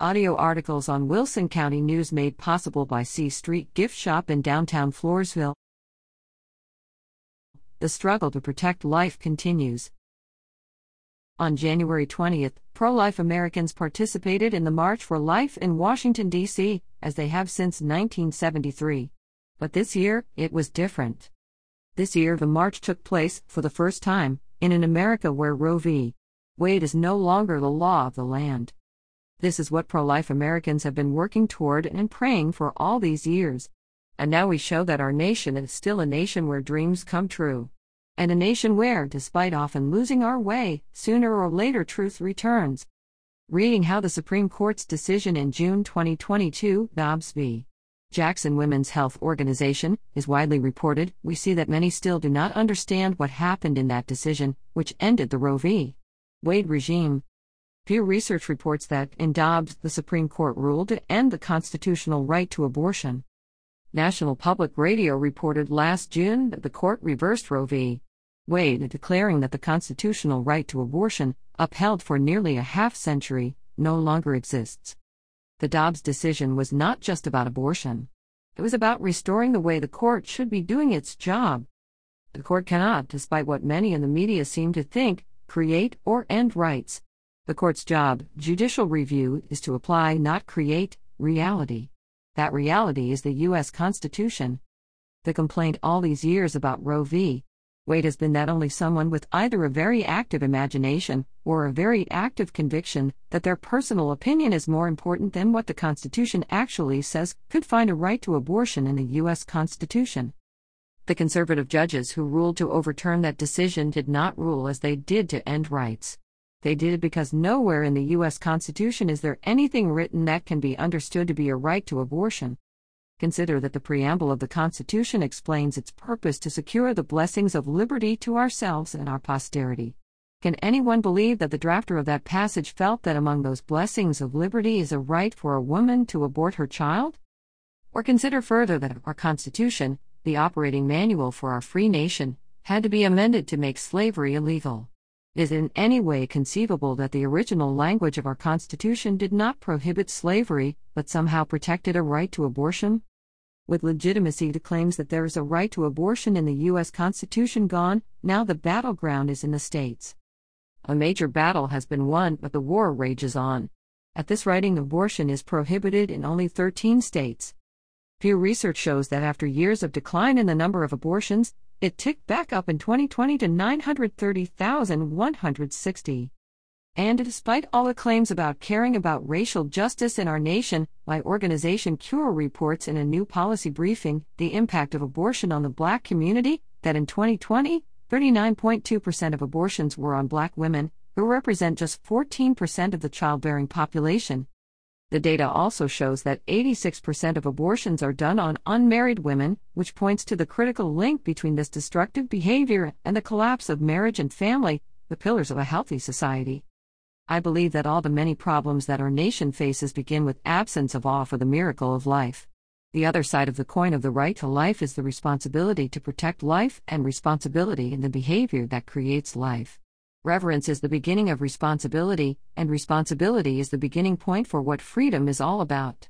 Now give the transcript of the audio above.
Audio articles on Wilson County News made possible by C Street Gift Shop in downtown Floresville. The struggle to protect life continues. On January 20th, pro life Americans participated in the March for Life in Washington, D.C., as they have since 1973. But this year, it was different. This year, the march took place, for the first time, in an America where Roe v. Wade is no longer the law of the land. This is what pro life Americans have been working toward and praying for all these years. And now we show that our nation is still a nation where dreams come true. And a nation where, despite often losing our way, sooner or later truth returns. Reading how the Supreme Court's decision in June 2022, Dobbs v. Jackson Women's Health Organization, is widely reported, we see that many still do not understand what happened in that decision, which ended the Roe v. Wade regime. Pew Research reports that, in Dobbs, the Supreme Court ruled to end the constitutional right to abortion. National Public Radio reported last June that the court reversed Roe v. Wade, declaring that the constitutional right to abortion, upheld for nearly a half century, no longer exists. The Dobbs decision was not just about abortion. It was about restoring the way the court should be doing its job. The court cannot, despite what many in the media seem to think, create or end rights. The court's job, judicial review, is to apply, not create, reality. That reality is the U.S. Constitution. The complaint all these years about Roe v. Wade has been that only someone with either a very active imagination or a very active conviction that their personal opinion is more important than what the Constitution actually says could find a right to abortion in the U.S. Constitution. The conservative judges who ruled to overturn that decision did not rule as they did to end rights. They did it because nowhere in the U.S. Constitution is there anything written that can be understood to be a right to abortion. Consider that the preamble of the Constitution explains its purpose to secure the blessings of liberty to ourselves and our posterity. Can anyone believe that the drafter of that passage felt that among those blessings of liberty is a right for a woman to abort her child? Or consider further that our Constitution, the operating manual for our free nation, had to be amended to make slavery illegal. Is it in any way conceivable that the original language of our Constitution did not prohibit slavery, but somehow protected a right to abortion? With legitimacy to claims that there is a right to abortion in the U.S. Constitution gone, now the battleground is in the states. A major battle has been won, but the war rages on. At this writing, abortion is prohibited in only 13 states. Pew Research shows that after years of decline in the number of abortions, it ticked back up in 2020 to 930,160. And despite all the claims about caring about racial justice in our nation, my organization Cure reports in a new policy briefing the impact of abortion on the black community that in 2020, 39.2% of abortions were on black women, who represent just 14% of the childbearing population. The data also shows that 86% of abortions are done on unmarried women, which points to the critical link between this destructive behavior and the collapse of marriage and family, the pillars of a healthy society. I believe that all the many problems that our nation faces begin with absence of awe for the miracle of life. The other side of the coin of the right to life is the responsibility to protect life and responsibility in the behavior that creates life. Reverence is the beginning of responsibility, and responsibility is the beginning point for what freedom is all about.